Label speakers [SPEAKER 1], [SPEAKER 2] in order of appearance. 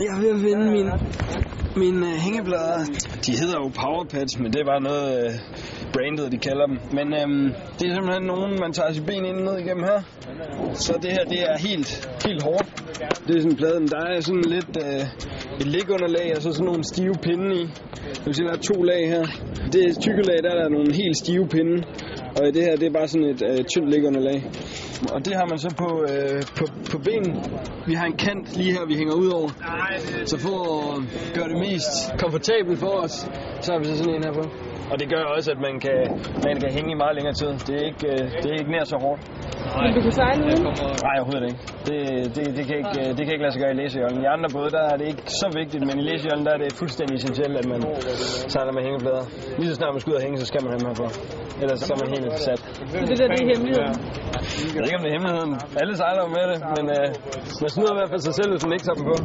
[SPEAKER 1] Jeg er ved at finde min, min øh, uh, hængeplader. De hedder jo Powerpads, men det er bare noget uh, brandet, de kalder dem. Men øhm, det er simpelthen nogen, man tager sit ben ind ned igennem her. Så det her, det er helt, helt hårdt. Det er sådan pladen, der er sådan lidt øh, et ligunderlag, og så sådan nogle stive pinde i. Det vil sige, der er to lag her. Det tykke lag, der er der nogle helt stive pinde. Og det her, det er bare sådan et øh, tyndt ligunderlag. Og det har man så på, øh, på, på benen. Vi har en kant lige her, vi hænger ud over. Så for at gøre det mest komfortabelt for os, så har vi så sådan en her på. Og det gør også, at man kan, man kan hænge i meget længere tid. Det er ikke, øh, det er ikke nær så hårdt.
[SPEAKER 2] Men du kan sejle uden?
[SPEAKER 1] Nej, overhovedet ikke. Det, det, det, kan ikke, øh, det kan ikke lade sig gøre i læsejollen. I andre både, der er det ikke så vigtigt, men i læsejollen, der er det fuldstændig essentielt, at man sejler med hængeplader. Lige så snart man skal ud og hænge, så skal man have dem her på. Ellers så er man helt sat.
[SPEAKER 2] Så det der, det er hemmeligheden?
[SPEAKER 1] Jeg ved ikke, om det er hemmeligheden. Alle sejler med det, men øh, man snyder i hvert fald sig selv, hvis man ikke tager dem på.